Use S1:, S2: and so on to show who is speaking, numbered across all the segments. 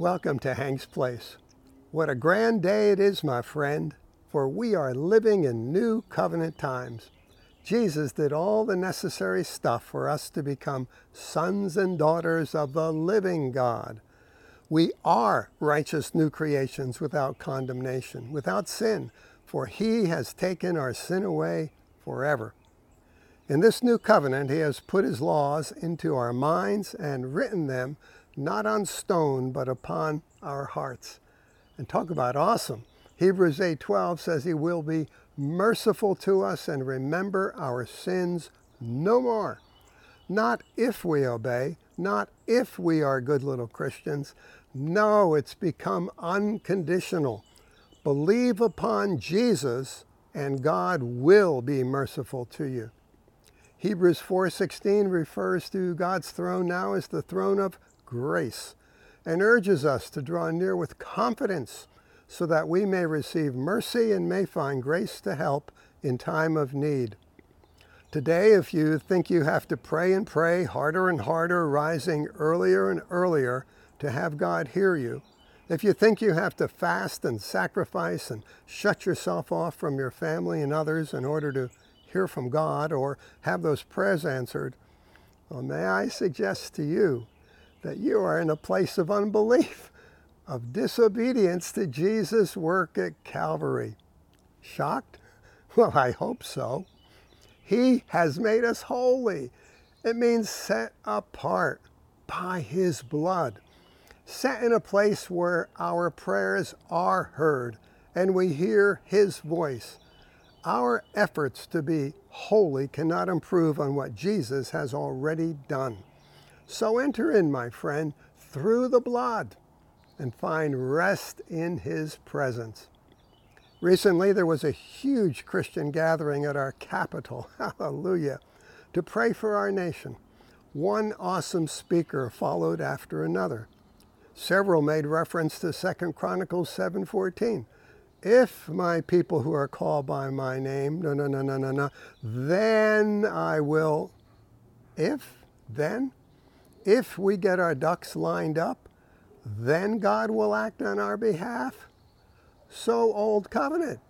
S1: Welcome to Hank's Place. What a grand day it is, my friend, for we are living in new covenant times. Jesus did all the necessary stuff for us to become sons and daughters of the living God. We are righteous new creations without condemnation, without sin, for he has taken our sin away forever. In this new covenant, he has put his laws into our minds and written them not on stone, but upon our hearts. And talk about awesome. Hebrews 8:12 says he will be merciful to us and remember our sins no more. Not if we obey, not if we are good little Christians. No, it's become unconditional. Believe upon Jesus and God will be merciful to you. Hebrews 4:16 refers to God's throne now as the throne of grace and urges us to draw near with confidence so that we may receive mercy and may find grace to help in time of need. Today, if you think you have to pray and pray harder and harder, rising earlier and earlier to have God hear you, if you think you have to fast and sacrifice and shut yourself off from your family and others in order to hear from God or have those prayers answered, well, may I suggest to you that you are in a place of unbelief, of disobedience to Jesus' work at Calvary. Shocked? Well, I hope so. He has made us holy. It means set apart by His blood, set in a place where our prayers are heard and we hear His voice. Our efforts to be holy cannot improve on what Jesus has already done. So enter in, my friend, through the blood and find rest in his presence. Recently, there was a huge Christian gathering at our capital, hallelujah, to pray for our nation. One awesome speaker followed after another. Several made reference to 2 Chronicles 7:14 if my people who are called by my name, no, no, no, no, no, no, then I will, if, then, if we get our ducks lined up, then God will act on our behalf. So, Old Covenant,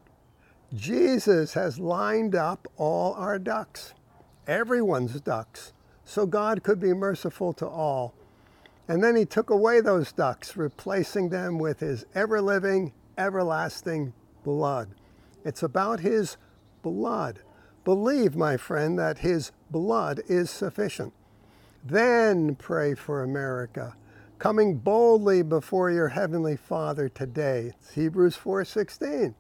S1: Jesus has lined up all our ducks, everyone's ducks, so God could be merciful to all. And then he took away those ducks, replacing them with his ever living, everlasting blood. It's about his blood. Believe, my friend, that his blood is sufficient. Then pray for America, coming boldly before your heavenly Father today. It's Hebrews 4:16.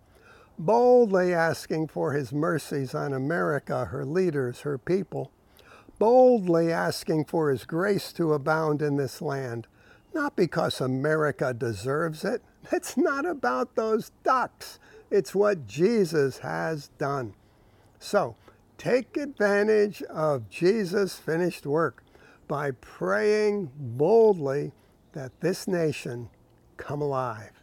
S1: Boldly asking for his mercies on America, her leaders, her people. Boldly asking for his grace to abound in this land not because America deserves it. It's not about those ducks. It's what Jesus has done. So take advantage of Jesus' finished work by praying boldly that this nation come alive.